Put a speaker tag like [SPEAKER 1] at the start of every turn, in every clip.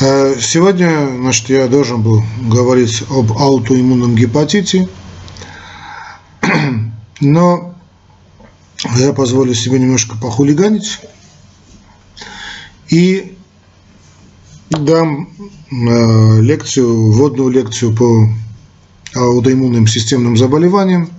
[SPEAKER 1] Э, сегодня значит, я должен был говорить об аутоиммунном гепатите, но я позволю себе немножко похулиганить и дам э, лекцию, вводную лекцию по аутоиммунным системным заболеваниям.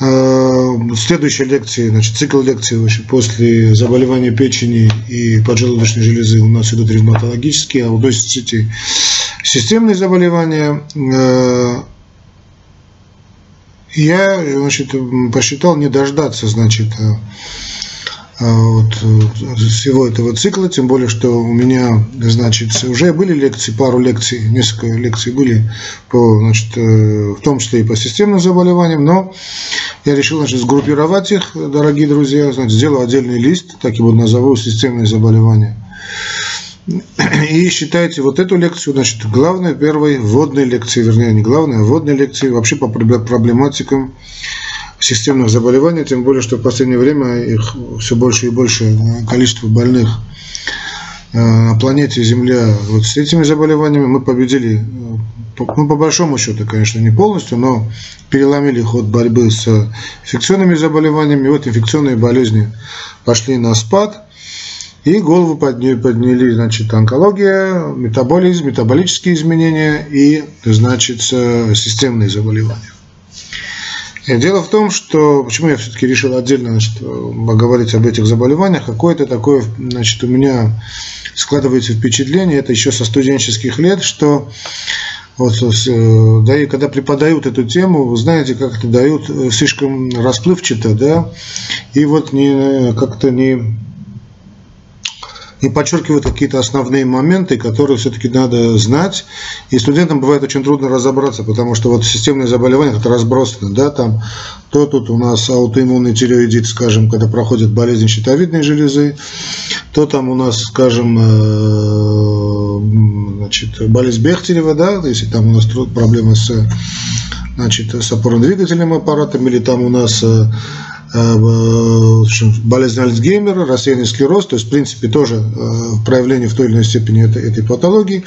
[SPEAKER 1] Э, следующая лекция, значит, цикл лекций значит, после заболевания печени и поджелудочной железы у нас идут ревматологические, а в одной системные заболевания. Э, я значит, посчитал не дождаться значит, вот, э, всего этого цикла, тем более, что у меня, значит, уже были лекции, пару лекций, несколько лекций были, по, значит, э, в том числе и по системным заболеваниям, но я решил, значит, сгруппировать их, дорогие друзья, значит, сделал отдельный лист, так его назову, системные заболевания. И считайте вот эту лекцию, значит, главной, первой вводной лекции, вернее, не главной, а вводной лекции вообще по проблематикам системных заболеваний, тем более, что в последнее время их все больше и больше количество больных э, на планете Земля вот с этими заболеваниями мы победили, э, ну, по большому счету, конечно, не полностью, но переломили ход борьбы с инфекционными заболеваниями. Вот инфекционные болезни пошли на спад, и голову подняли, подняли значит, онкология, метаболизм, метаболические изменения и, значит, системные заболевания. Дело в том, что почему я все-таки решил отдельно значит, поговорить об этих заболеваниях, какое-то такое, значит, у меня складывается впечатление, это еще со студенческих лет, что вот, э, да, и когда преподают эту тему, вы знаете, как это дают э, слишком расплывчато, да, и вот не, как-то не, и подчеркивают какие-то основные моменты, которые все-таки надо знать. И студентам бывает очень трудно разобраться, потому что вот системные заболевания это разбросаны, да, там то тут у нас аутоиммунный тиреоидит, скажем, когда проходит болезнь щитовидной железы, то там у нас, скажем, э, значит, болезнь Бехтерева, да, если там у нас проблемы с значит, с опорно-двигательным аппаратом, или там у нас Э, болезнь Альцгеймера, рассеянный склероз, то есть, в принципе, тоже э, проявление в той или иной степени этой, этой патологии.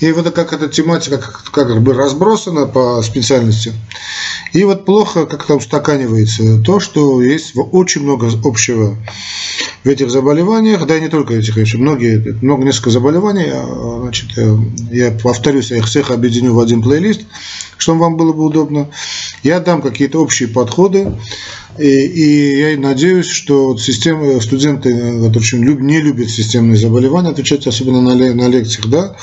[SPEAKER 1] И вот как эта тематика как, как бы разбросана по специальности. И вот плохо как там устаканивается то, что есть очень много общего в этих заболеваниях, да и не только этих, еще многие, много, несколько заболеваний, а, значит, э, я повторюсь, я их всех объединю в один плейлист, чтобы вам было бы удобно. Я дам какие-то общие подходы, и, и я надеюсь, что вот системы, студенты, которые не любят системные заболевания, отвечать особенно на, на лекциях, да,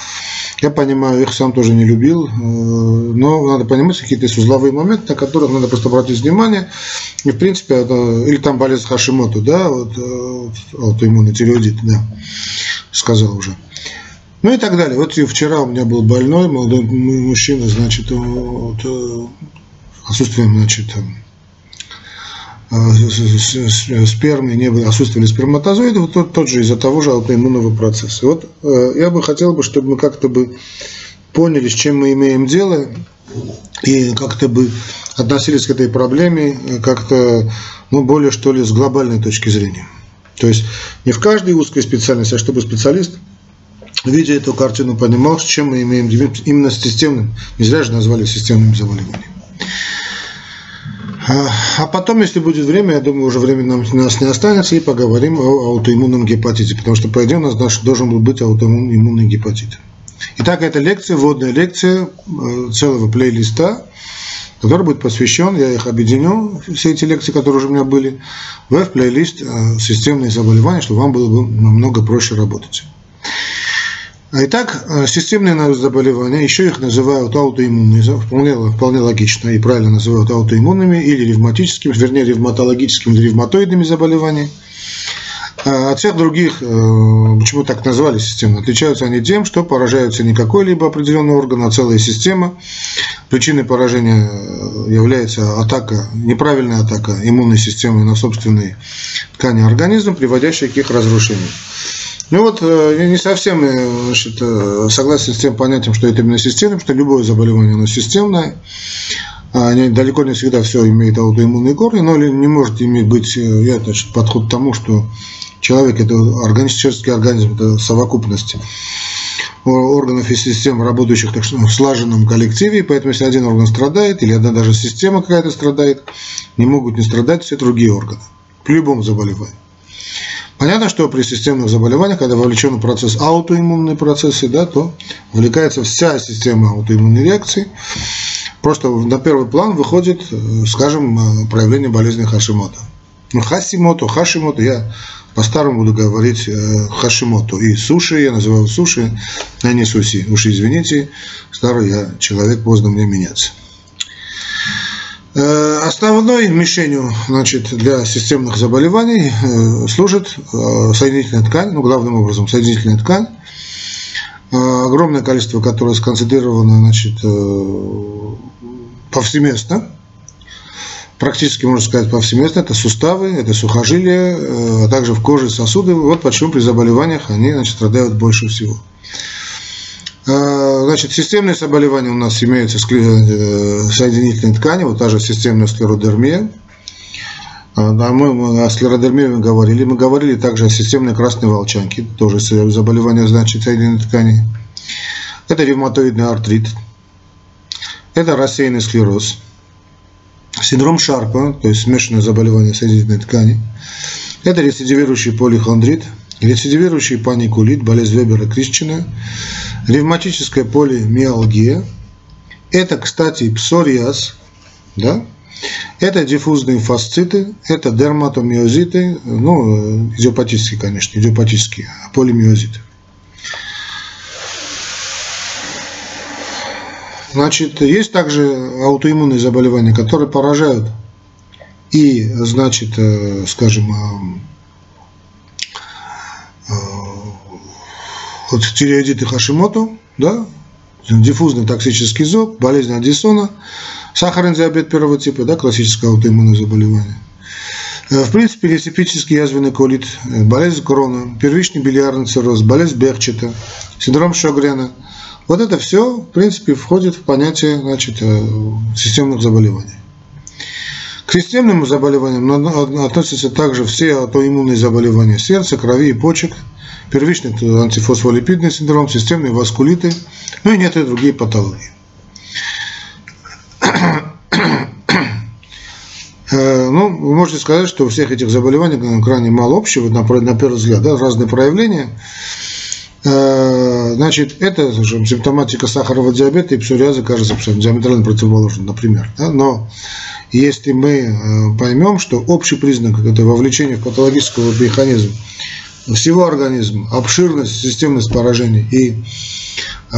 [SPEAKER 1] я понимаю, их сам тоже не любил, э, но надо понимать какие-то узловые моменты, на которых надо просто обратить внимание. И, в принципе, это, или там болезнь Хашимоту, да, вот, э, аутоиммунный тиреоидит, да, сказал уже. Ну и так далее. Вот вчера у меня был больной молодой мужчина, значит, вот, э, отсутствием, значит, Э, спермы, не было, отсутствовали сперматозоиды, вот тот, тот же из-за того же аутоиммунного процесса. Вот э, я бы хотел бы, чтобы мы как-то бы поняли, с чем мы имеем дело, и как-то бы относились к этой проблеме э, как-то, ну, более что ли, с глобальной точки зрения. То есть не в каждой узкой специальности, а чтобы специалист, видя эту картину, понимал, с чем мы имеем именно с системным, не зря же назвали системным заболеванием. А, а потом, если будет время, я думаю, уже времени нам, нас не останется, и поговорим о аутоиммунном гепатите, потому что по идее у нас должен был быть аутоиммунный гепатит. Итак, это лекция, вводная лекция э, целого плейлиста, который будет посвящен, я их объединю, все эти лекции, которые уже у меня были, в плейлист э, системные заболевания, чтобы вам было бы намного проще работать. Итак, э, системные заболевания, еще их называют аутоиммунные, вполне, вполне логично и правильно называют аутоиммунными или ревматическими, вернее ревматологическими или ревматоидными заболеваниями. А от всех других, э, почему так назвали системно, отличаются они тем, что поражаются не какой-либо определенный орган, а целая система. Причиной поражения э, является атака, неправильная атака иммунной системы на собственные ткани организма, приводящая к их разрушению. Ну вот, э, не совсем э, значит, э, согласен с тем понятием, что это именно системное, что любое заболевание, оно системное. Они далеко не всегда все имеет аутоиммунные корни, но не может иметь быть я, значит, подход к тому, что человек это организм, человеческий организм, это совокупность органов и систем, работающих так в слаженном коллективе, и поэтому если один орган страдает, или одна даже система какая-то страдает, не могут не страдать все другие органы при любом заболевании. Понятно, что при системных заболеваниях, когда вовлечен процесс аутоиммунные процессы, да, то вовлекается вся система аутоиммунной реакции. Просто на первый план выходит, скажем, проявление болезни Хашимото. Ну, Хасимото, Хашимото, я по-старому буду говорить э, Хашимото. И суши, я называю суши, а не суси. Уж извините, старый я человек, поздно мне меняться. Э, основной мишенью значит, для системных заболеваний э, служит э, соединительная ткань, ну, главным образом соединительная ткань, огромное количество которой сконцентрировано значит, повсеместно, практически, можно сказать, повсеместно. Это суставы, это сухожилия, а также в коже сосуды. Вот почему при заболеваниях они значит, страдают больше всего. Значит, системные заболевания у нас имеются э, соединительные ткани, вот та же системная склеродермия. А, мы о склеродермии мы говорили. Мы говорили также о системной красной волчанке, тоже заболевание, значит, соединительной ткани. Это ревматоидный артрит. Это рассеянный склероз. Синдром Шарпа, то есть смешанное заболевание соединительной ткани. Это рецидивирующий полихондрит, рецидивирующий паникулит, болезнь Вебера Крищина, ревматическая полимиалгия, это, кстати, псориаз, да? это диффузные фасциты, это дерматомиозиты, ну, идиопатические, конечно, идиопатические, полимиозиты. Значит, есть также аутоиммунные заболевания, которые поражают и, значит, э, скажем, э, вот тиреоидиты Хашимото, да, диффузный токсический зоб, болезнь Аддисона, сахарный диабет первого типа, да, классическое аутоиммунное заболевание. Э, в принципе, реципический язвенный колит, э, болезнь корона, первичный biliарный цирроз, болезнь Бехчета, синдром Шогрена. Вот это все, в принципе, входит в понятие значит, э, системных заболеваний. К системным заболеваниям относятся также все аутоиммунные заболевания сердца, крови и почек – первичный антифосфолипидный синдром, системные васкулиты, ну и некоторые другие патологии. Э, ну, вы можете сказать, что у всех этих заболеваний крайне мало общего, на, на первый взгляд, да, разные проявления. Э, значит, это скажем, симптоматика сахарного диабета и псориаза кажется диаметрально противоположной, например. Да? Но если мы э, поймем, что общий признак – это вовлечение в патологический механизм всего организма, обширность, системность поражений и э,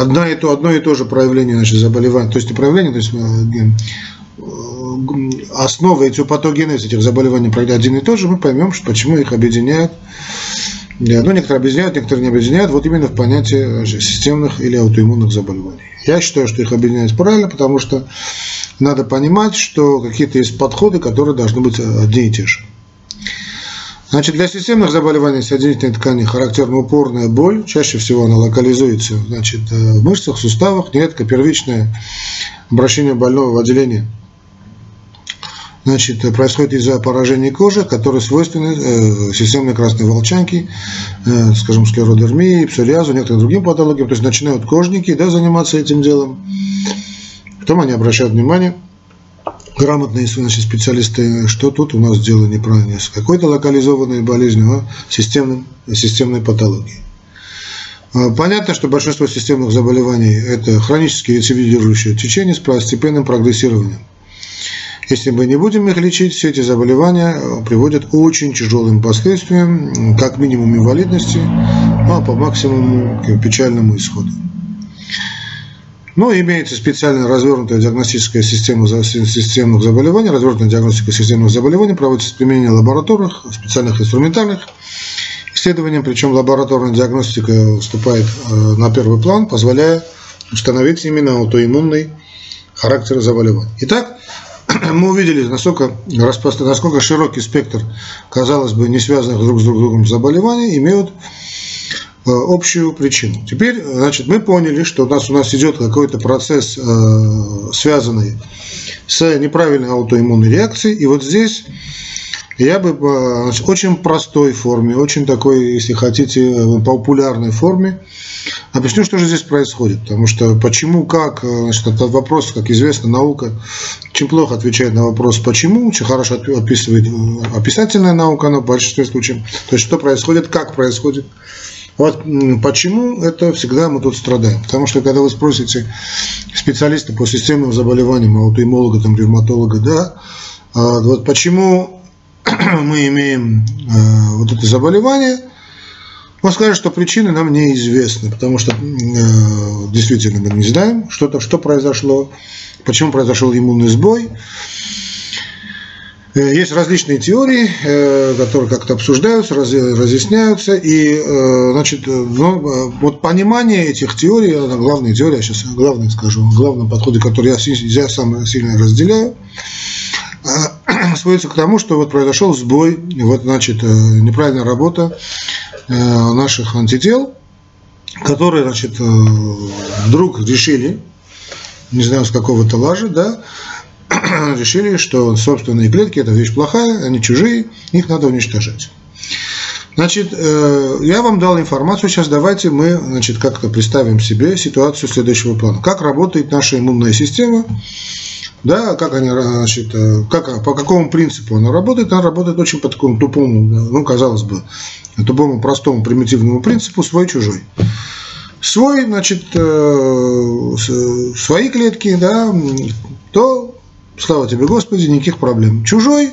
[SPEAKER 1] одно, и то, одно и то же проявление значит, заболевания, то есть не проявление, то есть э, основа этиопатогенез этих заболеваний один и тот же, мы поймем, что, почему их объединяют. Ну, некоторые объединяют, некоторые не объединяют, вот именно в понятии системных или аутоиммунных заболеваний. Я считаю, что их объединять правильно, потому что надо понимать, что какие-то есть подходы, которые должны быть одни и те же. Значит, для системных заболеваний соединительной ткани характерна упорная боль. Чаще всего она локализуется значит, э, в мышцах, суставах. Нередко первичное обращение больного в отделение значит, происходит из-за поражения кожи, которые свойственны э, системной красной волчанке, э, скажем, склеродермии, псориазу, некоторым другим патологиям. То есть начинают кожники да, заниматься этим делом. Потом они обращают внимание – грамотные значит, специалисты, что тут у нас дело неправильно с какой-то локализованной болезнью, а системным, системной патологией. А, понятно, что большинство системных заболеваний – это хронические рецидивирующие течения с постепенным прогрессированием. Если мы не будем их лечить, все эти заболевания приводят к очень тяжелым последствиям, как минимум инвалидности, ну а по максимуму к печальному исходу. Ну, имеется специально развернутая диагностическая система системных заболеваний. Развернутая диагностика системных заболеваний проводится с применением лабораторных, специальных инструментальных исследований. Причем лабораторная диагностика вступает э, на первый план, позволяя установить именно аутоиммунный характер заболевания. Итак, мы увидели, насколько, насколько широкий спектр, казалось бы, не связанных друг с другом заболеваний имеют общую причину. Теперь, значит, мы поняли, что у нас, у нас идет какой-то процесс, э, связанный с неправильной аутоиммунной реакцией. И вот здесь я бы в значит, очень простой форме, очень такой, если хотите, популярной форме объясню, что же здесь происходит. Потому что почему, как, значит, этот вопрос, как известно, наука очень плохо отвечает на вопрос почему, очень хорошо описывает описательная наука, она в большинстве случаев. То есть, что происходит, как происходит. Вот почему это всегда мы тут страдаем. Потому что когда вы спросите специалиста по системным заболеваниям, аутоимолога, там, ревматолога, да, а вот почему мы имеем э, вот это заболевание, он скажет, что причины нам неизвестны, потому что э, действительно мы не знаем, что-то, что произошло, почему произошел иммунный сбой. Э, есть различные теории, э, которые как-то обсуждаются, разъясняются, и значит, ну, вот понимание этих теорий, главная теория, я сейчас главное скажу, главном подходе, который я, я сам сильно разделяю, сводится к тому, что вот произошел сбой, вот, значит, неправильная работа наших антител, которые, значит, вдруг решили, не знаю, с какого-то лажа, да, решили, что собственные клетки – это вещь плохая, они чужие, их надо уничтожать. Значит, я вам дал информацию, сейчас давайте мы значит, как-то представим себе ситуацию следующего плана. Как работает наша иммунная система, да, как они, значит, как, по какому принципу она работает, она работает очень по такому тупому, ну, казалось бы, тупому, простому, примитивному принципу свой-чужой. Свой, значит, свои клетки, да, то, слава тебе, Господи, никаких проблем. Чужой,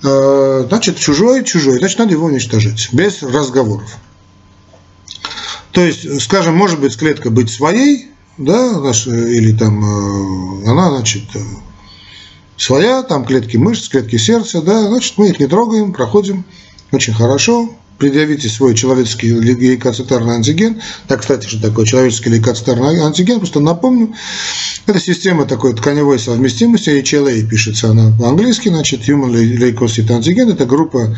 [SPEAKER 1] значит, чужой, чужой, значит, надо его уничтожить, без разговоров. То есть, скажем, может быть клетка быть своей, да, или там она, значит, своя, там клетки мышц, клетки сердца, да, значит, мы их не трогаем, проходим очень хорошо, предъявите свой человеческий лейкоцитарный антиген. Так, кстати, что такое человеческий лейкоцитарный антиген, просто напомню. Это система такой тканевой совместимости, HLA пишется она по-английски, значит, Human Leukocyte Antigen, это группа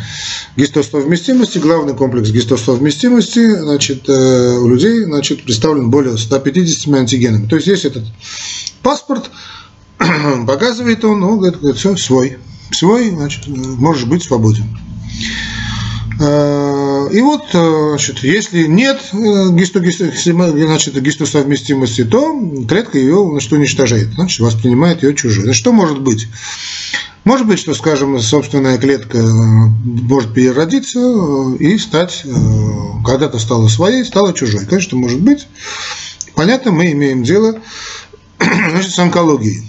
[SPEAKER 1] гистосовместимости, главный комплекс гистосовместимости, значит, э, у людей, значит, представлен более 150 антигенами. То есть, есть этот паспорт, показывает он, ну, говорит, все, свой. Свой, значит, можешь быть свободен. Э, и вот, э, значит, если нет э, значит, гистосовместимости, то клетка ее значит, уничтожает, значит, воспринимает ее чужой. Значит, что может быть? Может быть, что, скажем, собственная клетка может переродиться и стать, когда-то стала своей, стала чужой. Конечно, может быть. Понятно, мы имеем дело значит, с онкологией.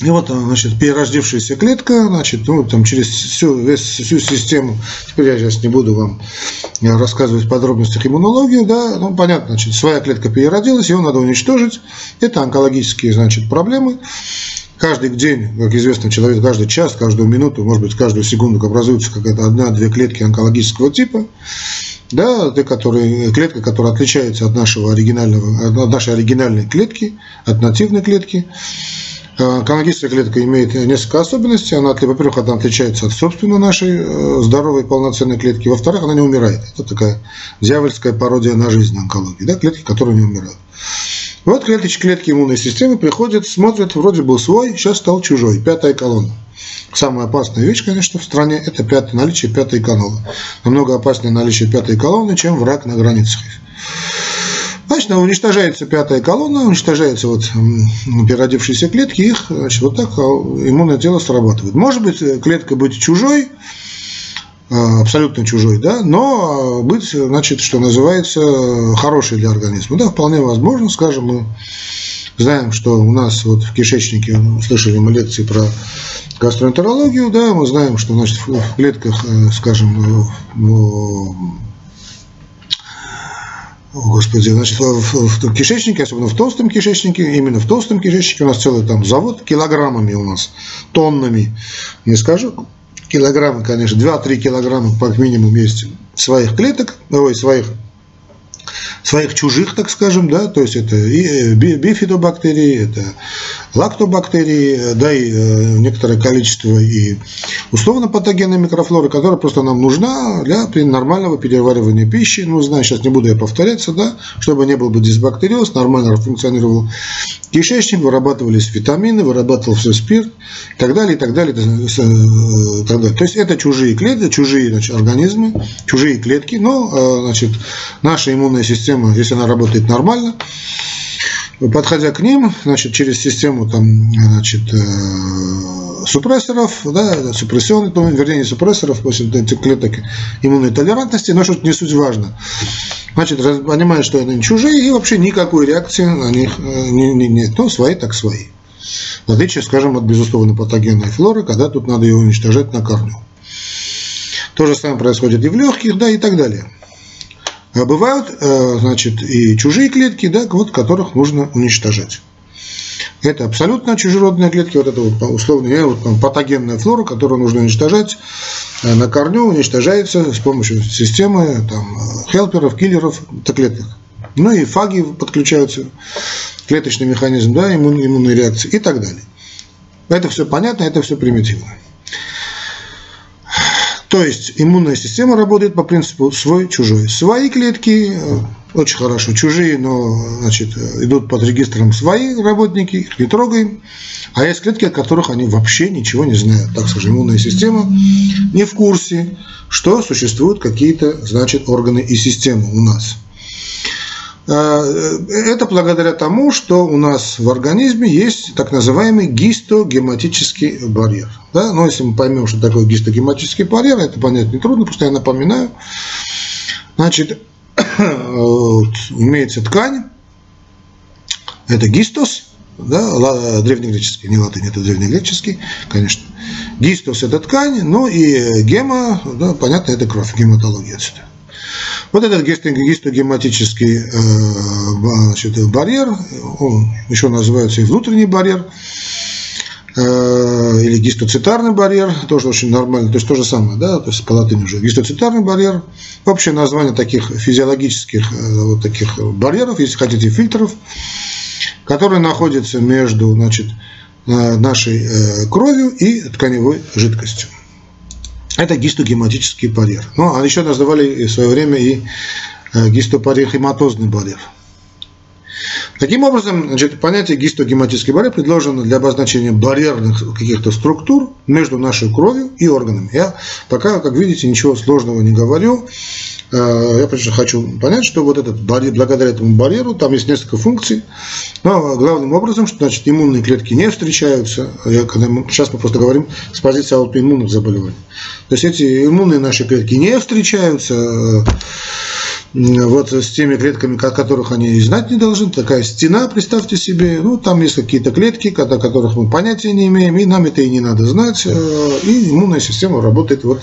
[SPEAKER 1] И вот, значит, перерождившаяся клетка, значит, ну, там через всю, весь, всю систему, теперь я сейчас не буду вам рассказывать в подробностях иммунологию, да, ну, понятно, значит, своя клетка переродилась, ее надо уничтожить, это онкологические, значит, проблемы. Каждый день, как известно, человек каждый час, каждую минуту, может быть, каждую секунду образуется какая-то одна-две клетки онкологического типа, да, те, которые, клетка, которая отличается от нашего оригинального, от нашей оригинальной клетки, от нативной клетки. Э, канагистая клетка имеет несколько особенностей. Она, во-первых, она отличается от собственной нашей э, здоровой полноценной клетки. Во-вторых, она не умирает. Это такая дьявольская пародия на жизнь онкологии. Да? Клетки, которые не умирают. Вот клеточки, клетки иммунной системы приходят, смотрят, вроде был свой, сейчас стал чужой. Пятая колонна. Самая опасная вещь, конечно, в стране – это пятое, наличие пятой колонны. Намного опаснее наличие пятой колонны, чем враг на границах. Значит, уничтожается пятая колонна, уничтожаются вот переродившиеся клетки, их значит, вот так а, иммунное тело срабатывает. Может быть, э, клетка быть чужой, а, абсолютно чужой, да, но быть, значит, что называется, хорошей для организма. Да, вполне возможно, скажем, мы знаем, что у нас вот в кишечнике, слышали мы лекции про гастроэнтерологию, да, мы знаем, что значит, в клетках, э, скажем, Господи, значит, в, в, в кишечнике, особенно в толстом кишечнике, именно в толстом кишечнике у нас целый там завод, килограммами у нас, тоннами, не скажу, килограммы, конечно, 2-3 килограмма как минимум есть своих клеток, ой, своих своих чужих, так скажем, да, то есть это и э, бифидобактерии, это лактобактерии, да, и э, некоторое количество и условно патогенной микрофлоры, которая просто нам нужна для нормального переваривания пищи. Ну, знаю, сейчас не буду я повторяться, да, чтобы не был бы дисбактериоз, нормально функционировал кишечник, вырабатывались витамины, вырабатывался спирт и так далее, и так далее, и э, так далее. То есть это чужие клетки, чужие значит, организмы, чужие клетки, но значит, наша иммунная система, если она работает нормально, подходя к ним, значит, через систему там, значит, э, супрессоров, да, супрессионных, ну, вернее, не супрессоров, после этих клеток иммунной толерантности, но что-то не суть важно. Значит, понимают, что они чужие, и вообще никакой реакции на них э, не, не, нет. Ну, свои так свои. В отличие, скажем, от безусловно патогенной флоры, когда тут надо ее уничтожать на корню. То же самое происходит и в легких, да, и так далее. А бывают, э, значит, и чужие клетки, да, вот которых нужно уничтожать. Это абсолютно чужеродные клетки, вот это вот условно вот, там, патогенная флора, которую нужно уничтожать э, на корню, уничтожается с помощью системы там, хелперов, киллеров клеток. Ну и фаги подключаются, клеточный механизм, да, иммун, иммунные реакции и так далее. Это все понятно, это все примитивно. То есть иммунная система работает по принципу свой-чужой. Свои клетки э, очень хорошо, чужие, но значит, идут под регистром свои работники, их не трогаем. А есть клетки, от которых они вообще ничего не знают. Так скажем, иммунная система не в курсе, что существуют какие-то, значит, органы и системы у нас. А, это благодаря тому, что у нас в организме есть так называемый гистогематический барьер. Да? Но если мы поймем, что такое гистогематический барьер, это понять нетрудно, просто я напоминаю. Значит, вот, имеется ткань, это гистос, да, древнегреческий, не латынь, это древнегреческий, конечно. Гистос – это ткань, ну и гема, да, понятно, это кровь, гематология отсюда. Вот этот гистогематический э, значит, барьер, он еще называется и внутренний барьер, э, или гистоцитарный барьер, тоже очень нормально, то есть то же самое, да, то есть по латыни уже. Гистоцитарный барьер, общее название таких физиологических э, вот таких барьеров, если хотите, фильтров, которые находятся между, значит, нашей кровью и тканевой жидкостью. Это гистогематический барьер. Ну, а еще называли в свое время и э, гистопарихематозный барьер. Таким образом, значит, понятие гистогематический барьер предложено для обозначения барьерных каких-то структур между нашей кровью и органами. Я пока, как видите, ничего сложного не говорю. Э, я просто хочу понять, что вот этот барьер, благодаря этому барьеру там есть несколько функций. Но главным образом, что значит иммунные клетки не встречаются. Я, когда мы, сейчас мы просто говорим с позиции аутоиммунных заболеваний. То есть эти иммунные наши клетки не встречаются э, вот с теми клетками, о которых они и знать не должны. Такая стена, представьте себе. Ну, там есть какие-то клетки, о которых мы понятия не имеем, и нам это и не надо знать. Э, и иммунная система работает, вот,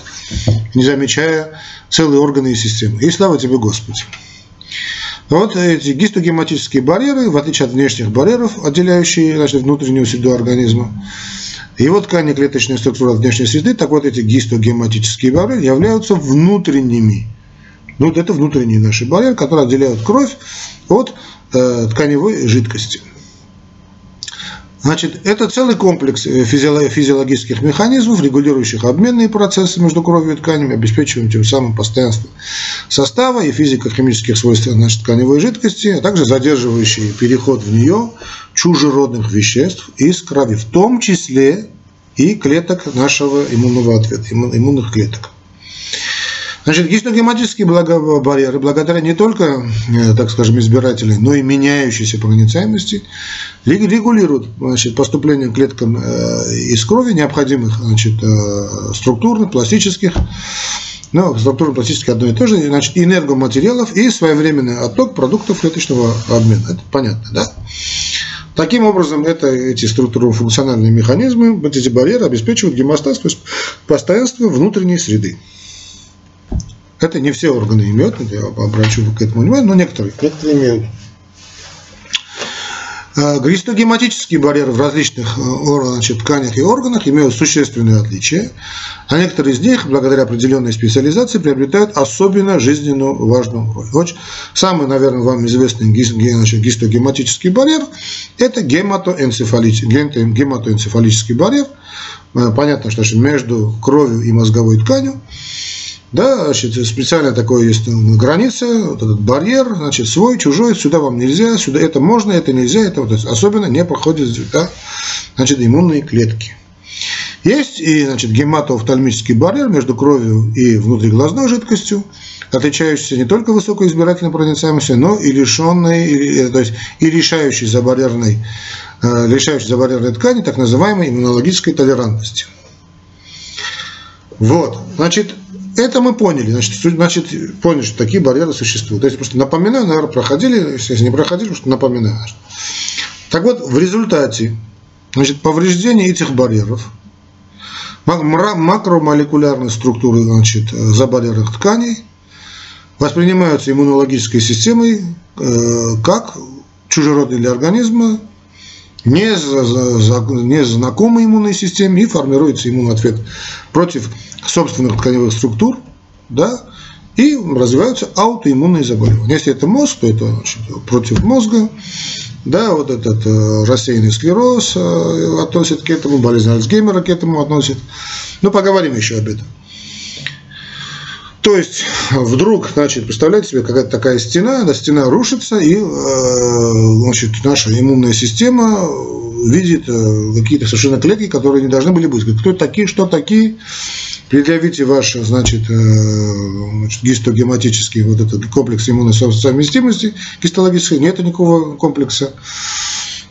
[SPEAKER 1] не замечая целые органы и системы. И слава тебе, Господи. Вот эти гистогематические барьеры, в отличие от внешних барьеров, отделяющие значит, внутреннюю среду организма, и вот ткани клеточной структуры от внешней среды, так вот эти гистогематические барьеры являются внутренними. Ну, вот это внутренние наши барьеры, которые отделяют кровь от э, тканевой жидкости. Значит, это целый комплекс э, физиологических механизмов, регулирующих обменные процессы между кровью и тканями, обеспечивающих тем самым постоянство состава и физико-химических свойств значит, тканевой жидкости, а также задерживающие переход в нее чужеродных веществ из крови, в том числе и клеток нашего иммунного ответа, иммунных клеток. Значит, гистогематические барьеры, благодаря не только, э, так скажем, избирательной, но и меняющейся проницаемости, регулируют значит, поступление клеткам э, из крови необходимых значит, э, структурных, пластических, ну, структурно-пластических одно и то же, значит, энергоматериалов и своевременный отток продуктов клеточного обмена. Это понятно, да? Таким образом, это, эти структурно-функциональные механизмы, эти барьеры обеспечивают гемостаз, то есть постоянство внутренней среды. Это не все органы имеют, я обращу к этому внимание, но некоторые, некоторые имеют. Э, гистогематические барьеры в различных э, значит, тканях и органах имеют существенные отличия, а некоторые из них, благодаря определенной специализации, приобретают особенно жизненно важную роль. Вот самый, наверное, вам известный гистогематический барьер – это гематоэнцефалический барьер. Э, понятно, что между кровью и мозговой тканью да, значит, специально такое есть граница, вот этот барьер, значит, свой, чужой, сюда вам нельзя, сюда это можно, это нельзя, это вот особенно не проходит да, значит, иммунные клетки. Есть и значит, гематоофтальмический барьер между кровью и внутриглазной жидкостью, отличающийся не только высокой избирательной проницаемостью, но и лишенной, то есть и лишающий забарьерной, э, лишающий забарьерной ткани так называемой иммунологической толерантности. Вот, значит, это мы поняли, значит, значит, поняли, что такие барьеры существуют. То есть просто напоминаю, наверное, проходили, если не проходили, что напоминаю. Так вот, в результате значит, повреждения этих барьеров, макромолекулярной структуры значит, забарьерных тканей воспринимаются иммунологической системой э, как чужеродные для организма, незнакомой иммунной системе и формируется иммунный ответ против собственных тканевых структур, да, и развиваются аутоиммунные заболевания. Если это мозг, то это значит, против мозга, да, вот этот э, рассеянный склероз э, относит к этому, болезнь Альцгеймера к этому относит. Но поговорим еще об этом. То есть вдруг, значит, представляете себе, какая-то такая стена, да, стена рушится, и э, значит, наша иммунная система видит э, какие-то совершенно клетки, которые не должны были быть. Кто такие, что такие, предъявите ваш, значит, э, значит гистогематический вот этот комплекс иммунной совместимости гистологической, нет никакого комплекса.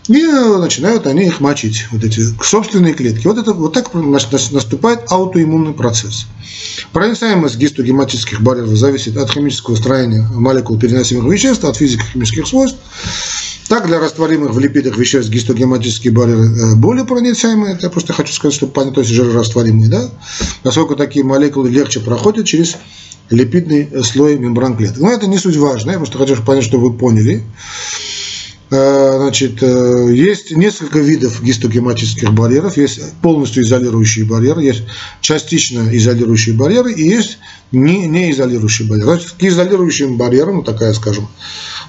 [SPEAKER 1] И начинают они их мочить, вот эти собственные клетки. Вот, это, вот так наступает аутоиммунный процесс. Проницаемость гистогематических барьеров зависит от химического строения молекул переносимых веществ, от физико-химических свойств. Так, для растворимых в липидах веществ гистогематические барьеры э, более проницаемые. Я просто хочу сказать, что понять, то есть жирорастворимые, да? Насколько такие молекулы легче проходят через липидный слой мембран клеток. Но это не суть важно, я просто хочу понять, что вы поняли. Э, значит, э, есть несколько видов гистогематических барьеров. Есть полностью изолирующие барьеры, есть частично изолирующие барьеры и есть не, не изолирующие барьеры. Значит, к изолирующим барьерам, ну, такая, скажем,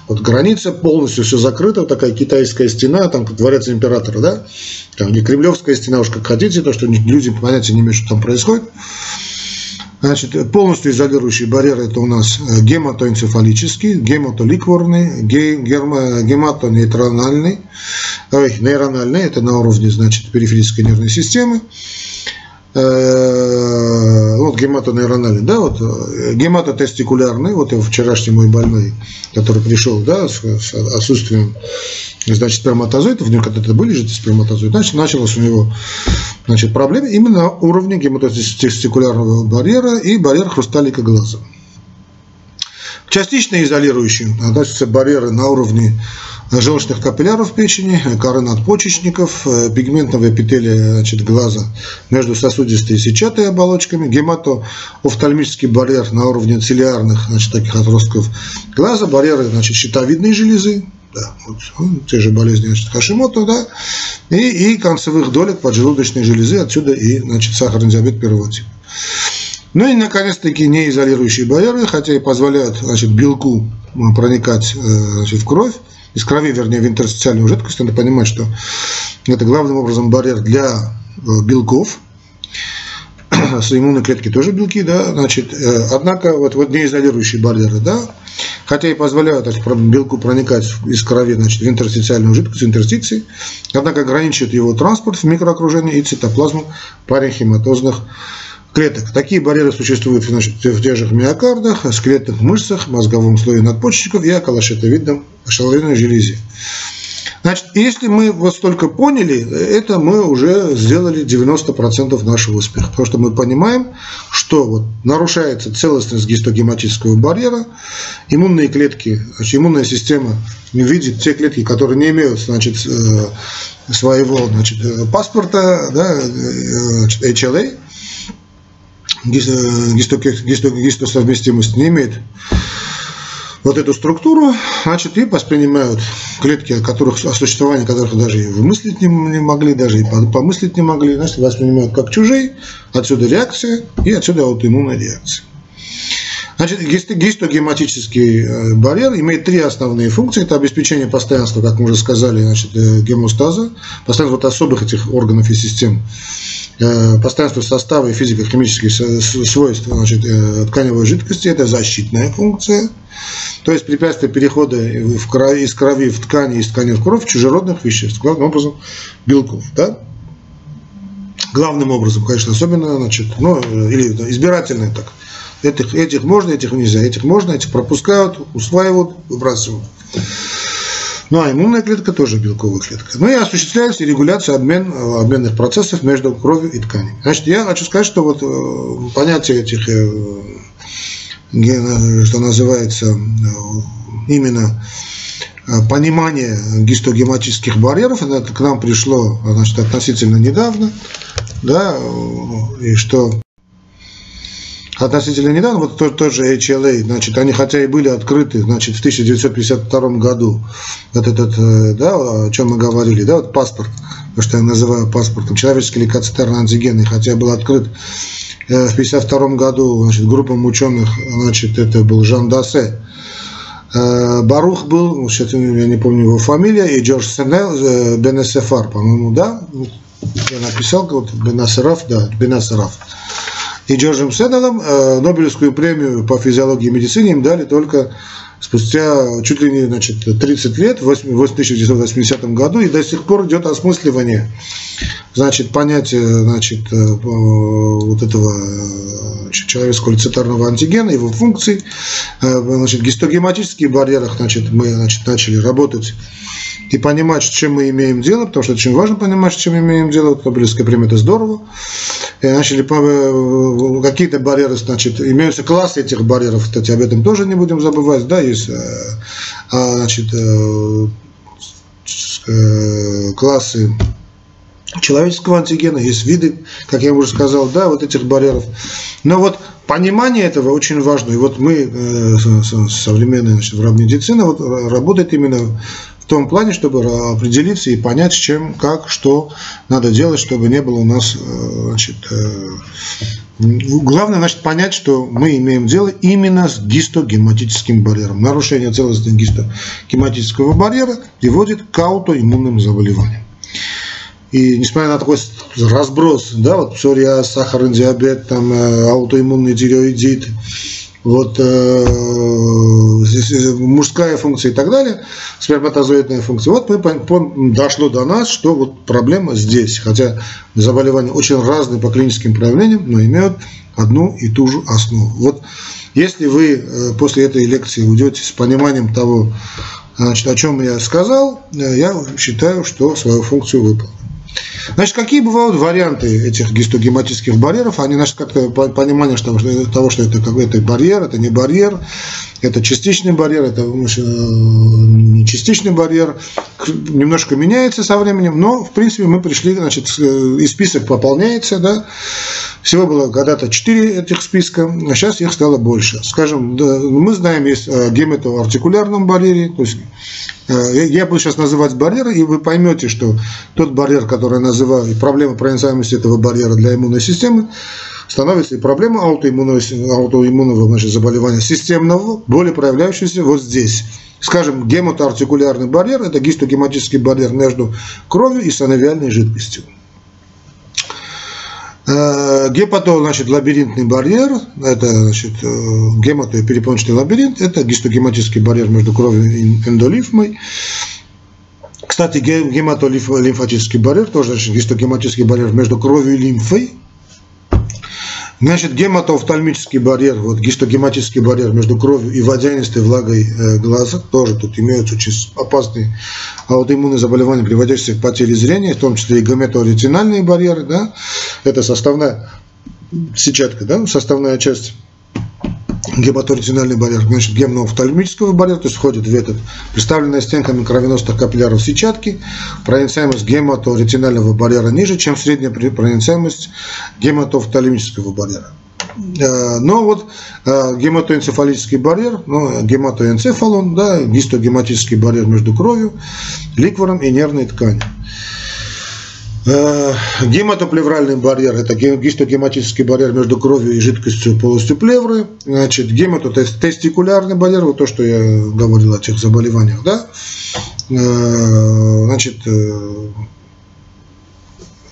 [SPEAKER 1] вот граница полностью все закрыто, вот такая китайская стена, там дворец императора, да, там не кремлевская стена, уж как хотите, то, что люди понятия не имеют, что там происходит. Значит, полностью изолирующий барьер это у нас э, гематоэнцефалический, гематоликворный, гематонейрональный, нейрональный, это на уровне значит, периферической нервной системы. Э, вот гематонейрональный, да, вот э, гематотестикулярный, вот его вчерашний мой больной, который пришел, да, с, с отсутствием, значит, сперматозоидов, у него когда-то были же сперматозоиды, значит, началось у него, значит, проблемы именно на уровне гематотестикулярного барьера и барьера хрусталика глаза. Частично изолирующим относятся барьеры на уровне желчных капилляров печени, коры надпочечников, э, пигментного эпителия значит, глаза между сосудистой и сетчатой оболочками, гематоофтальмический барьер на уровне цилиарных значит, таких отростков глаза, барьеры значит, щитовидной железы, да, вот, ну, те же болезни значит, Хашимото, да, и, и концевых долек поджелудочной железы, отсюда и значит, сахарный диабет первого типа. Ну и, наконец-таки, неизолирующие барьеры, хотя и позволяют значит, белку проникать э, значит, в кровь, из крови, вернее, в интерстициальную жидкость. Надо понимать, что это главным образом барьер для э, белков, с иммунной клетки тоже белки, да, значит, э, однако вот, вот неизолирующие барьеры, да, хотя и позволяют так, белку проникать из крови, значит, в интерстициальную жидкость, интерстиции, однако ограничивают его транспорт в микроокружении и цитоплазму паренхематозных клеток. Такие барьеры существуют в же миокардах, скелетных мышцах, мозговом слое надпочечников и околошитовидном шаловидной железе. Значит, если мы вот столько поняли, это мы уже сделали 90% нашего успеха. Потому что мы понимаем, что вот нарушается целостность гистогематического барьера, иммунные клетки, значит, иммунная система видит те клетки, которые не имеют значит, э, своего значит, паспорта, да, э, значит, HLA, гистосовместимость не имеет вот эту структуру, значит, и воспринимают клетки, о, которых, о существовании которых даже и вымыслить не, не могли, даже и помыслить не могли, значит, воспринимают как чужие, отсюда реакция и отсюда аутоиммунная реакция. Значит, гистогематический э, барьер имеет три основные функции. Это обеспечение постоянства, как мы уже сказали, значит, э, гемостаза, постоянство вот особых этих органов и систем, э, постоянство состава и физико-химических свойств значит, тканевой жидкости. Это защитная функция. То есть препятствие перехода в крови, из крови в ткани, из ткани в кровь чужеродных веществ, главным образом белков. Да? Главным образом, конечно, особенно, значит, ну, или избирательное так. Этих, этих можно, этих нельзя, этих можно, этих пропускают, усваивают, выбрасывают. Ну а иммунная клетка тоже белковая клетка. Ну и осуществляется регуляция обмен, обменных процессов между кровью и тканью. Значит, я хочу сказать, что вот э, понятие этих э, что называется, э, именно э, понимание гистогематических барьеров, это к нам пришло значит, относительно недавно, да, и что относительно недавно, вот тот, тот же HLA, значит, они хотя и были открыты, значит, в 1952 году, вот этот, э, да, о чем мы говорили, да, вот паспорт, то, что я называю паспортом, человеческий лейкоцитарный антигенный, хотя был открыт Э, в 1952 году значит, группам ученых, значит, это был Жан Дассе, э, Барух был, сейчас я не помню его фамилия, и Джордж Сенел, Бенесефар, по-моему, да, я написал, вот Бенасераф, да, Бенасераф. И Джорджем Сенелом Нобелевскую премию по физиологии и медицине им дали только спустя чуть ли не значит, 30 лет, в 1980 году, и до сих пор идет осмысливание значит, понятия значит, э, вот этого э, человеческого лецитарного антигена, его функций. Э, значит, гистогематические барьеры значит, мы значит, начали работать и понимать, с чем мы имеем дело, потому что очень важно понимать, с чем мы имеем дело. Вот Нобелевская премия – это здорово. И начали какие-то барьеры, значит, имеются классы этих барьеров, кстати, об этом тоже не будем забывать, да, есть а, значит, классы человеческого антигена, есть виды, как я уже сказал, да, вот этих барьеров. Но вот понимание этого очень важно. И вот мы, э, современная значит, врачмедицина, вот работает именно в том плане, чтобы определиться и понять, с чем, как, что надо делать, чтобы не было у нас, э, значит, э, Главное, значит, понять, что мы имеем дело именно с гистогематическим барьером. Нарушение целостности гистогематического барьера приводит к аутоиммунным заболеваниям. И несмотря на такой разброс, да, вот псориаз, сахарный диабет, там, э, аутоиммунный тиреоидит, вот э, мужская функция и так далее, сперматозоидная функция. Вот мы, дошло до нас, что вот проблема здесь, хотя заболевания очень разные по клиническим проявлениям, но имеют одну и ту же основу. Вот если вы э, после этой лекции уйдете с пониманием того, значит, о чем я сказал, э, я считаю, что свою функцию выполнил. Значит, какие бывают варианты этих гистогематических барьеров? Они, значит, как-то понимание того, что это какой-то барьер, это не барьер, это частичный барьер, это не частичный барьер, немножко меняется со временем, но, в принципе, мы пришли, значит, и список пополняется, да, всего было когда-то 4 этих списка, а сейчас их стало больше. Скажем, да, мы знаем, есть э, геметоартикулярном барьере, то есть э, я буду сейчас называть барьеры, и вы поймете, что тот барьер, который я называю, и проблема проницаемости этого барьера для иммунной системы, становится и проблема аутоиммунного, аутоиммунного значит, заболевания системного, более проявляющегося вот здесь. Скажем, гемотоартикулярный барьер – это гистогематический барьер между кровью и сановиальной жидкостью. Э, гепато, значит, лабиринтный барьер, это, значит, э, гемато перепончатый лабиринт, это гистогематический барьер между кровью и эндолифмой. Кстати, гематолимфатический барьер, тоже значит, гистогематический барьер между кровью и лимфой. Значит, гематоофтальмический барьер, вот гистогематический барьер между кровью и водянистой влагой э, глаза, тоже тут имеются очень опасные аутоиммунные заболевания, приводящие к потере зрения, в том числе и гаметоретинальные барьеры, да, это составная сетчатка, да, составная часть гепаторетинальный барьер, значит, гемно-офтальмического барьера, то есть входит в этот, представленная стенками кровеносных капилляров сетчатки, проницаемость гематоретинального барьера ниже, чем средняя проницаемость гематоофтальмического барьера. Э, но вот э, гематоэнцефалический барьер, ну, гематоэнцефалон, да, гистогематический барьер между кровью, ликвором и нервной тканью. Э, гематоплевральный барьер – это гистогематический барьер между кровью и жидкостью полостью плевры. Значит, гематотестикулярный барьер – вот то, что я говорил о тех заболеваниях. Да? Значит,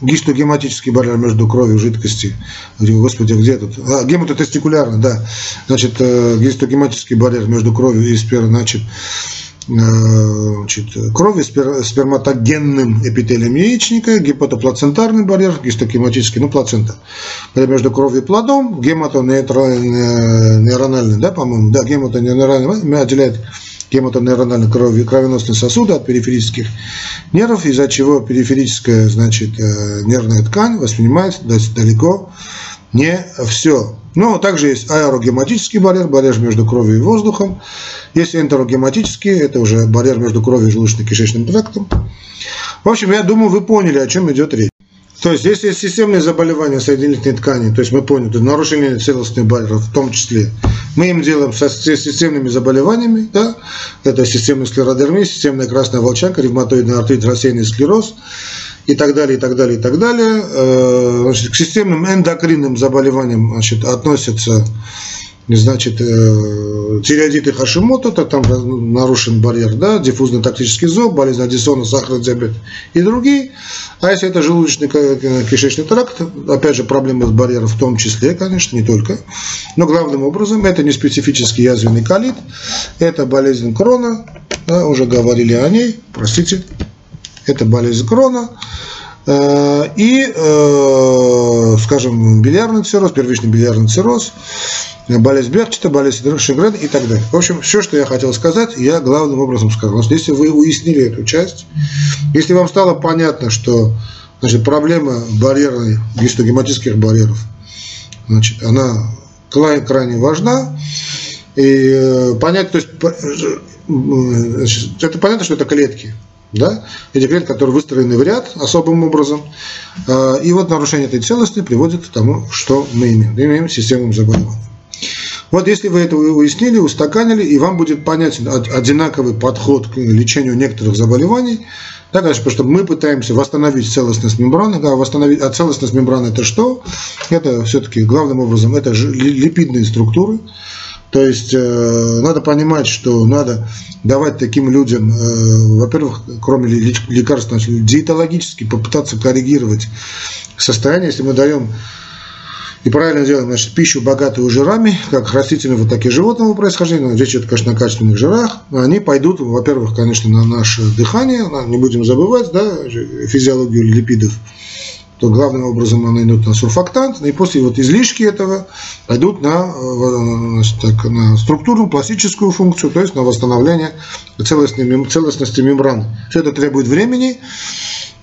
[SPEAKER 1] гистогематический барьер между кровью и жидкости. Господи, где тут? А, гематотестикулярный, да. Значит, э, гистогематический барьер между кровью и спер, значит, э, значит, кровью сперматогенным эпителием яичника, гепатоплацентарный барьер, гистогематический, ну, плацента. Между кровью и плодом, гематонейрональный, да, по-моему, да, гематонейрональный отделяет гематонейрональной крови, кровеносные сосуды от периферических нервов, из-за чего периферическая значит, э, нервная ткань воспринимает далеко не все. Но также есть аэрогематический барьер, барьер между кровью и воздухом. Есть энтерогематический, это уже барьер между кровью и желудочно-кишечным трактом. В общем, я думаю, вы поняли, о чем идет речь. То есть, если есть системные заболевания соединительной ткани, то есть мы поняли, нарушение целостных барьеров в том числе, мы им делаем со системными заболеваниями, да, это системная склеродермия, системная красная волчанка, ревматоидный артрит, рассеянный склероз и так далее, и так далее, и так далее. Э, значит, к системным эндокринным заболеваниям значит, относятся значит, э, тиреодиты Хашимото, то там нарушен барьер, да, диффузный тактический зоб, болезнь Аддисона, сахарный диабет и другие. А если это желудочный кишечный тракт, опять же, проблемы с барьером в том числе, конечно, не только. Но главным образом это не специфический язвенный колит, это болезнь крона, да, уже говорили о ней, простите, это болезнь крона. Э, и, э, скажем, biliарный цирроз, первичный biliарный цирроз, болезнь Берчета, болезнь Шегрена и так далее. В общем, все, что я хотел сказать, я главным образом сказал. Если вы уяснили эту часть, если вам стало понятно, что значит, проблема барьерной, гистогематических барьеров, значит, она крайне важна, и э, понять, то есть, значит, это понятно, что это клетки, да? Эти клетки, которые выстроены в ряд особым образом. А, и вот нарушение этой целостности приводит к тому, что мы имеем. Имеем систему заболеваний. Вот если вы это уяснили, устаканили, и вам будет понятен одинаковый подход к лечению некоторых заболеваний, да, конечно, потому что мы пытаемся восстановить целостность мембраны. А, восстановить, а целостность мембраны это что? Это все-таки главным образом это липидные структуры. То есть э, надо понимать, что надо давать таким людям, э, во-первых, кроме лекарств, диетологически попытаться коррегировать состояние. Если мы даем и правильно делаем значит, пищу, богатую жирами, как растительного, так и животного происхождения. Речь идет, конечно, о качественных жирах. Они пойдут, во-первых, конечно, на наше дыхание. Не будем забывать да, физиологию липидов то главным образом они идут на сурфактант, и после вот излишки этого пойдут на, значит, так, на структурную пластическую функцию, то есть на восстановление целостности, целостности мембран. Все это требует времени,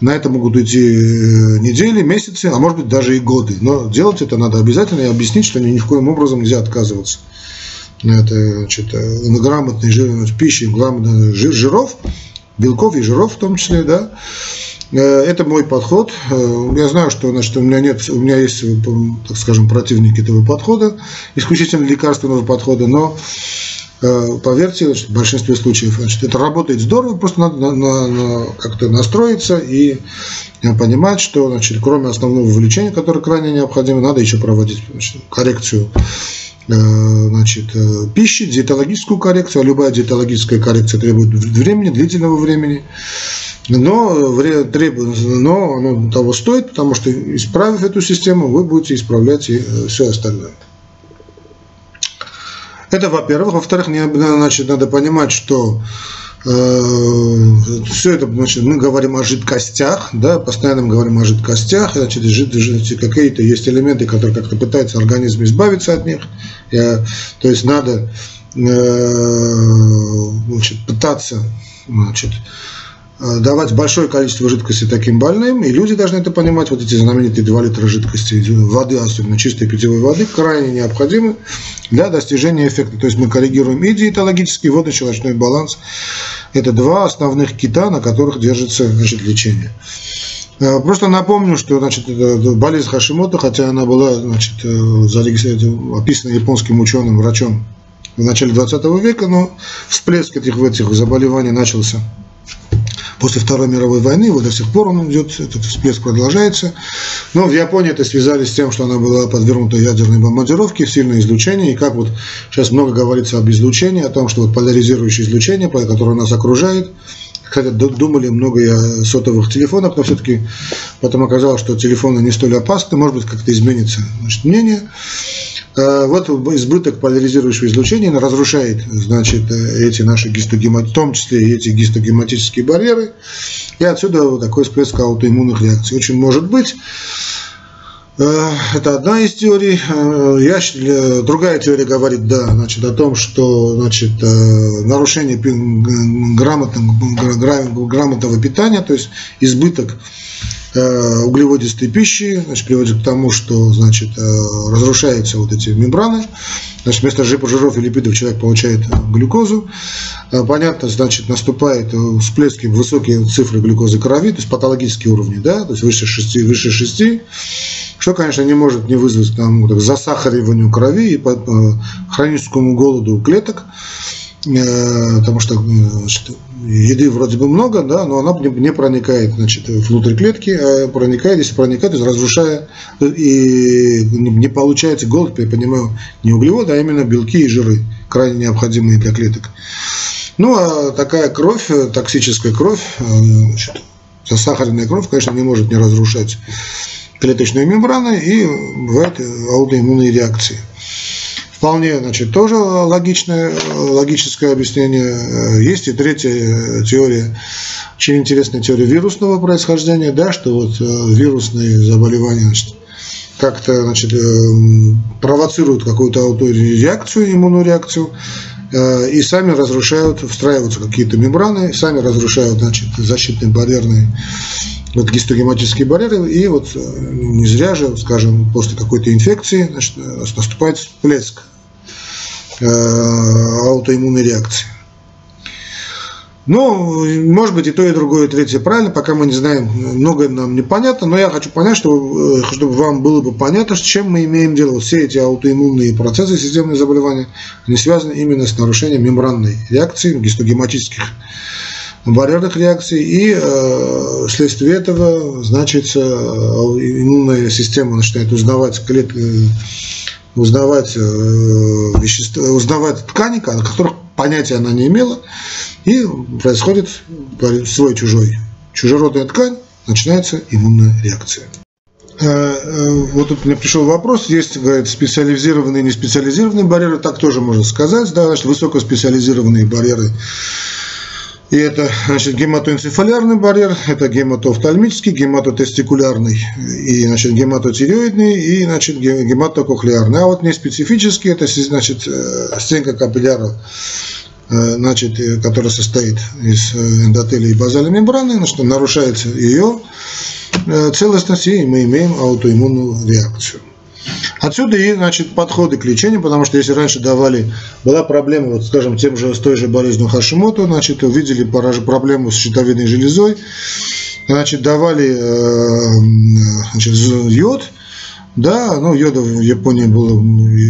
[SPEAKER 1] на это могут идти э, недели, месяцы, а может быть даже и годы. Но делать это надо обязательно и объяснить, что ни в коем образом нельзя отказываться. Это значит, э, грамотной жир, пищи, грамотных жиров, белков и жиров в том числе, да, это мой подход. Э, я знаю, что значит, у меня нет, у меня есть, так скажем, противники этого подхода, исключительно лекарственного подхода, но э, поверьте, значит, в большинстве случаев значит, это работает здорово, просто надо на, на, на, как-то настроиться и понимать, что значит, кроме основного вовлечения, которое крайне необходимо, надо еще проводить значит, коррекцию значит, пищи, диетологическую коррекцию, а любая диетологическая коррекция требует времени, длительного времени но, но оно того стоит, потому что исправив эту систему, вы будете исправлять и э, все остальное. Это во-первых. Во-вторых, значит, надо понимать, что э, все это, значит, мы говорим о жидкостях, да, постоянно мы говорим о жидкостях, значит, жид, жид, какие-то есть элементы, которые как-то пытаются организм избавиться от них, Я, то есть надо э, значит, пытаться значит, Э, давать большое количество жидкости таким больным, и люди должны это понимать, вот эти знаменитые 2 литра жидкости, воды, особенно чистой питьевой воды, крайне необходимы для достижения эффекта. То есть мы коррегируем и диетологический, и водно-щелочной баланс. Это два основных кита, на которых держится значит, лечение. Э, просто напомню, что значит, болезнь Хашимото, хотя она была значит, описана японским ученым, врачом в начале 20 века, но всплеск этих, этих заболеваний начался после Второй мировой войны, вот до сих пор он идет, этот всплеск продолжается. Но в Японии это связали с тем, что она была подвергнута ядерной бомбардировке, сильное излучение, и как вот сейчас много говорится об излучении, о том, что вот поляризирующее излучение, которое нас окружает, хотя думали много и о сотовых телефонах, но все-таки потом оказалось, что телефоны не столь опасны, может быть, как-то изменится значит, мнение. Э, вот избыток поляризирующего излучения разрушает значит, эти наши гистогематические, в том числе и эти гистогематические барьеры, и отсюда вот такой всплеск аутоиммунных реакций. Очень может быть. Э, это одна из теорий. Э, я, другая теория говорит да, значит, о том, что значит, нарушение грамотного, грамотного питания, то есть избыток Э, углеводистой пищи, значит, приводит к тому, что значит, э, разрушаются вот эти мембраны, значит, вместо жиров и липидов человек получает глюкозу. Э, понятно, значит, наступает всплески, высокие цифры глюкозы крови, то есть патологические уровни, да, то есть выше 6, выше 6 что, конечно, не может не вызвать там, засахариванию крови и хроническому голоду клеток. Э, потому что значит, еды вроде бы много, да, но она не проникает значит, внутрь клетки, а проникает, если проникает, то разрушая, и не получается голод, я понимаю, не углеводы, а именно белки и жиры, крайне необходимые для клеток. Ну, а такая кровь, токсическая кровь, э, значит, засахаренная кровь, конечно, не может не разрушать клеточные мембраны и бывают аутоиммунные реакции. Вполне, значит, тоже логичное, логическое объяснение. Есть и третья теория, очень интересная теория вирусного происхождения, да, что вот э, вирусные заболевания, значит, как-то, значит, э, провоцируют какую-то аутореакцию, иммунную реакцию, э, и сами разрушают, встраиваются какие-то мембраны, сами разрушают, значит, защитные барьерные вот гистогематические барьеры, и вот не зря же, скажем, после какой-то инфекции значит, наступает всплеск Э, аутоиммунной реакции. Ну, может быть и то, и другое, и третье правильно, пока мы не знаем, многое нам непонятно, но я хочу понять, что, э, чтобы вам было бы понятно, с чем мы имеем дело. Все эти аутоиммунные процессы, системные заболевания, они связаны именно с нарушением мембранной реакции, гистогематических барьерных реакций, и э, вследствие этого, значит, э, иммунная система начинает узнавать клетки, узнавать, э, вещества, узнавать ткани, о которых понятия она не имела, и происходит свой-чужой. Чужеродная ткань, начинается иммунная реакция. Э, э, вот тут мне пришел вопрос, есть, говорит, специализированные и неспециализированные барьеры, так тоже можно сказать, да, значит, высокоспециализированные барьеры и это значит, гематоэнцефалярный барьер, это гематоофтальмический, гематотестикулярный, и значит, гематотиреоидный, и значит, гематокохлеарный. А вот не специфический, это значит, э, стенка капилляра, э, значит, э, которая состоит из эндотелия и базальной мембраны, значит, нарушается ее целостность, и мы имеем аутоиммунную реакцию. Отсюда и значит, подходы к лечению, потому что если раньше давали, была проблема, вот, скажем, тем же, с той же болезнью Хашимото, значит, увидели проблему с щитовидной железой, значит, давали э, значит, йод, да, ну, йода в Японии был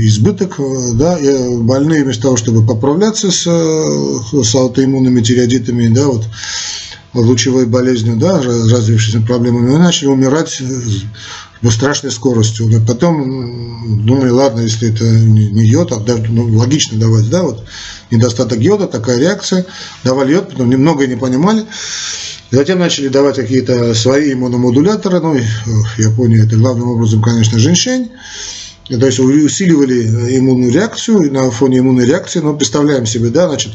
[SPEAKER 1] избыток, да, и больные вместо того, чтобы поправляться с, с аутоиммунными тиреодитами, да, вот, лучевой болезнью, да, развившимися проблемами, начали умирать ну, страшной скоростью. Но потом думали, ладно, если это не йод, а даже, ну, логично давать, да, вот недостаток йода, такая реакция, давали йод, потом немного не понимали. Затем начали давать какие-то свои иммуномодуляторы, ну, в Японии это главным образом, конечно, женьшень, то есть усиливали иммунную реакцию, на фоне иммунной реакции, но представляем себе, да, значит,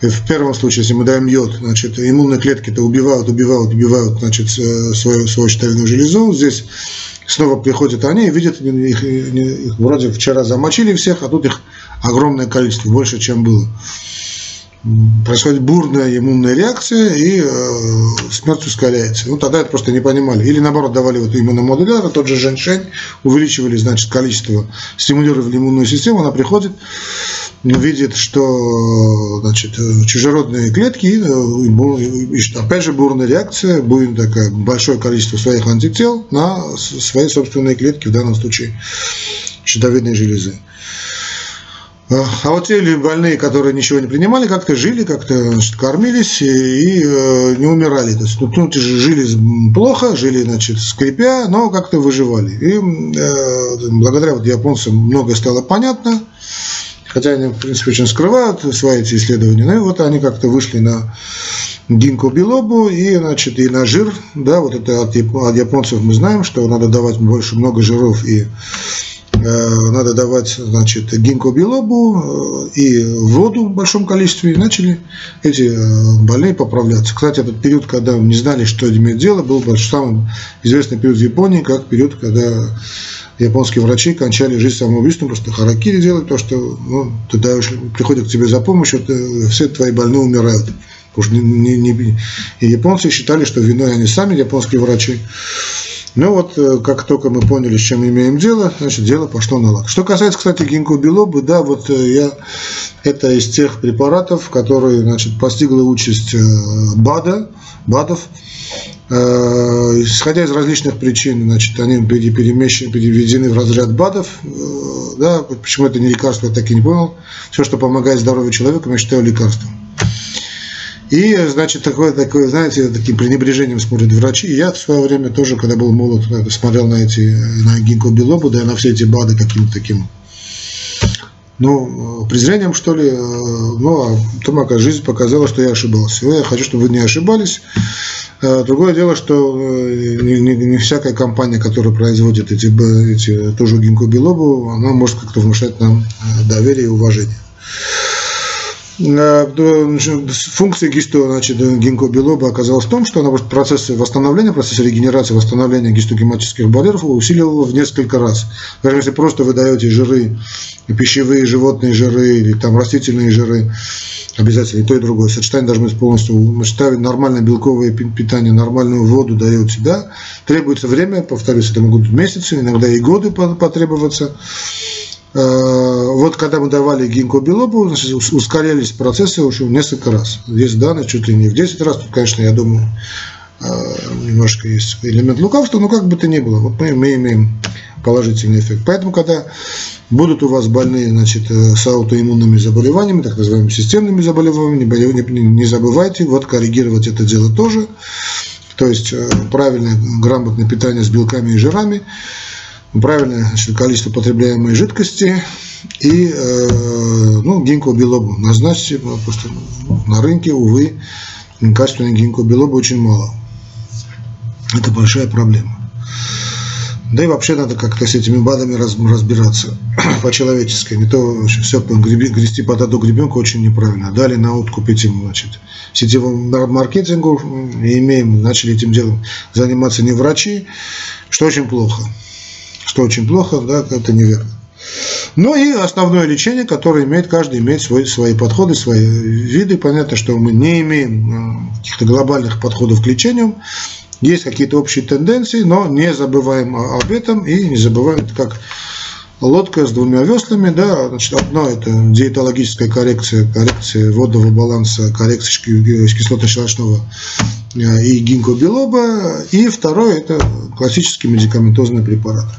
[SPEAKER 1] в первом случае, если мы даем йод, значит, иммунные клетки-то убивают, убивают, убивают, значит, свою, свою щитовидную железу. Здесь снова приходят они и видят, их, их вроде вчера замочили всех, а тут их огромное количество, больше, чем было. Происходит бурная иммунная реакция и э, смерть ускоряется. Ну, тогда это просто не понимали. Или наоборот, давали вот иммуномодулятор, тот же женьшень, увеличивали, значит, количество, стимулировали иммунную систему, она приходит, видит, что значит, чужеродные клетки, опять же бурная реакция, будет такое большое количество своих антител на свои собственные клетки, в данном случае щитовидной железы. А, а вот те больные, которые ничего не принимали, как-то жили, как-то значит, кормились и, э, не умирали. То есть, ну, ну жили плохо, жили, значит, скрипя, но как-то выживали. И э, благодаря вот японцам многое стало понятно, хотя они, в принципе, очень скрывают свои эти исследования. Ну и вот они как-то вышли на гинку билобу и, значит, и на жир, да, вот это от, от японцев мы знаем, что надо давать больше много жиров и Э, надо давать значит, гинко билобу э, и воду в большом количестве, и начали эти э, больные поправляться. Кстати, этот период, когда не знали, что иметь дело, был самый известный период в Японии, как период, когда японские врачи кончали жизнь самоубийством, просто харакири делают, то, что ну, уж приходят к тебе за помощью, все твои больные умирают. Что не, не, не, и японцы считали, что виной они сами, японские врачи. Ну вот, э, как только мы поняли, с чем имеем дело, значит, дело пошло на лад. Что касается, кстати, гинкобилобы, да, вот э, я, это из тех препаратов, которые, значит, постигла участь э, БАДа, БАДов, исходя из различных причин, значит, они перемещены, переведены в разряд БАДов, да, почему это не лекарство, я так и не понял. Все, что помогает здоровью человека, я считаю лекарством. И, значит, такое, такое, знаете, таким пренебрежением смотрят врачи. И я в свое время тоже, когда был молод, смотрел на эти, на гинко билобу, да, на все эти БАДы каким-то таким, ну, презрением, что ли. Ну, а потом, жизнь показала, что я ошибался. Я хочу, чтобы вы не ошибались. Другое дело, что э, не, не, не всякая компания, которая производит эти, эти тоже гинко билобу, она может как-то внушать нам э, доверие и уважение. Э, функция гисто, значит, гинкобилоба оказалась в том, что она процессы восстановления, процессы регенерации, восстановления гистогематических барьеров усиливала в несколько раз. Скажем, если просто вы даете жиры, пищевые животные жиры или там растительные жиры, обязательно и то, и другое. Сочетание должно быть полностью ставить нормальное белковое питание, нормальную воду даете, да. Требуется время, повторюсь, это могут месяцы, иногда и годы потребоваться. Э, вот когда мы давали гинкобилобу, значит, ускорялись процессы уже в несколько раз. Есть данные чуть ли не в 10 раз. Тут, конечно, я думаю, э, немножко есть элемент лукавства, но как бы то ни было, вот мы, мы имеем положительный эффект. Поэтому, когда будут у вас больные значит, э, с аутоиммунными заболеваниями, так называемыми системными заболеваниями, не, не забывайте вот коррегировать это дело тоже. То есть правильное, грамотное питание с белками и жирами – правильное значит, количество потребляемой жидкости и э, ну, гинкобилобу. Назначьте, потому что на рынке, увы, качественной гинкобилобы очень мало. Это большая проблема. Да и вообще надо как-то с этими БАДами разбираться по-человечески. Не то все грести под одну гребенку очень неправильно. Дали на откуп этим, значит, сетевому маркетингу, и имеем, начали этим делом заниматься не врачи, что очень плохо что очень плохо, да, это неверно. Ну и основное лечение, которое имеет, каждый имеет свой, свои подходы, свои виды. Понятно, что мы не имеем э, каких-то глобальных подходов к лечению. Есть какие-то общие тенденции, но не забываем об этом и не забываем, это как лодка с двумя веслами. Да, значит, одно это диетологическая коррекция, коррекция водного баланса, коррекция кислотно-щелочного э, и гинкобилоба. И второе это классические медикаментозные препараты.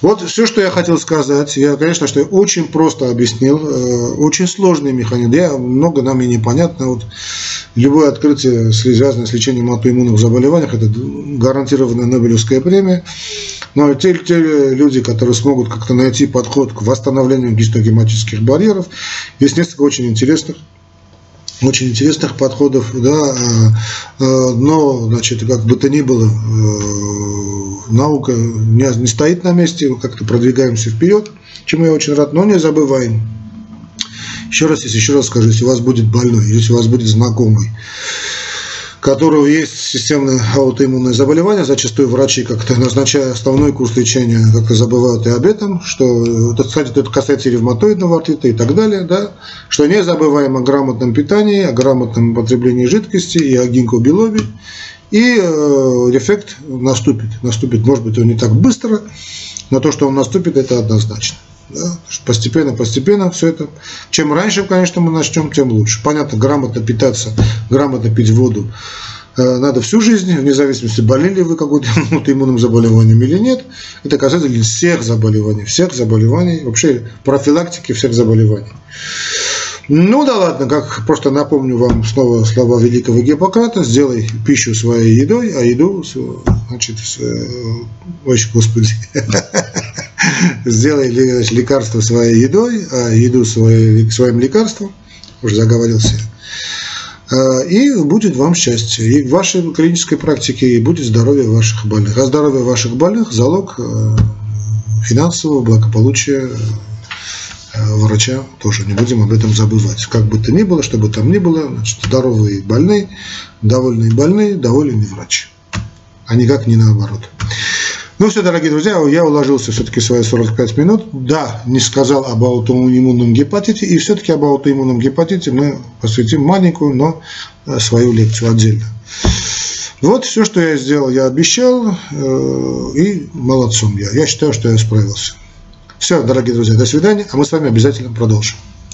[SPEAKER 1] Вот все, что я хотел сказать. Я, конечно, что очень просто объяснил. Э, очень сложный механизм. Я, много нам и непонятно. Вот любое открытие, связанное с лечением аутоиммунных заболеваний, это гарантированная Нобелевская премия. Но те, те люди, которые смогут как-то найти подход к восстановлению гистогематических барьеров, есть несколько очень интересных очень интересных подходов, да, э, э, но, значит, как бы то ни было, наука не, не стоит на месте, как-то продвигаемся вперед, чему я очень рад, но не забываем. Еще раз, если еще раз скажу, если у вас будет больной, если у вас будет знакомый, которого есть системное аутоиммунное заболевание, зачастую врачи как-то назначая основной курс лечения, как-то забывают и об этом, что, кстати, это касается и ревматоидного артрита и так далее, да, что не забываем о грамотном питании, о грамотном потреблении жидкости и о гинкобилобе, и эффект наступит. Наступит, может быть, он не так быстро, но то, что он наступит, это однозначно. Да? Постепенно, постепенно все это. Чем раньше, конечно, мы начнем, тем лучше. Понятно, грамотно питаться, грамотно пить воду э, надо всю жизнь, вне зависимости, болели вы какой-то иммунным заболеванием или нет. Это касается всех заболеваний, всех заболеваний, вообще профилактики всех заболеваний. Ну да ладно, как просто напомню вам снова слова великого Гиппократа, сделай пищу своей едой, а еду, значит, с, э, ой, господи, сделай значит, лекарство своей едой, а еду своей, своим лекарством, уже заговорился, э, и будет вам счастье. И в вашей клинической практике и будет здоровье ваших больных. А здоровье ваших больных – залог э, финансового благополучия врача тоже не будем об этом забывать. Как бы то ни было, что бы там ни было, значит, здоровые и больные, довольные и больные, довольный врач. А никак не наоборот. Ну все, дорогие друзья, я уложился все-таки свои 45 минут. Да, не сказал об аутоиммунном гепатите, и все-таки об аутоиммунном гепатите мы посвятим маленькую, но э, свою лекцию отдельно. Вот все, что я сделал, я обещал, э, и молодцом я. Я считаю, что я справился. Все, дорогие друзья, до свидания, а мы с вами обязательно продолжим.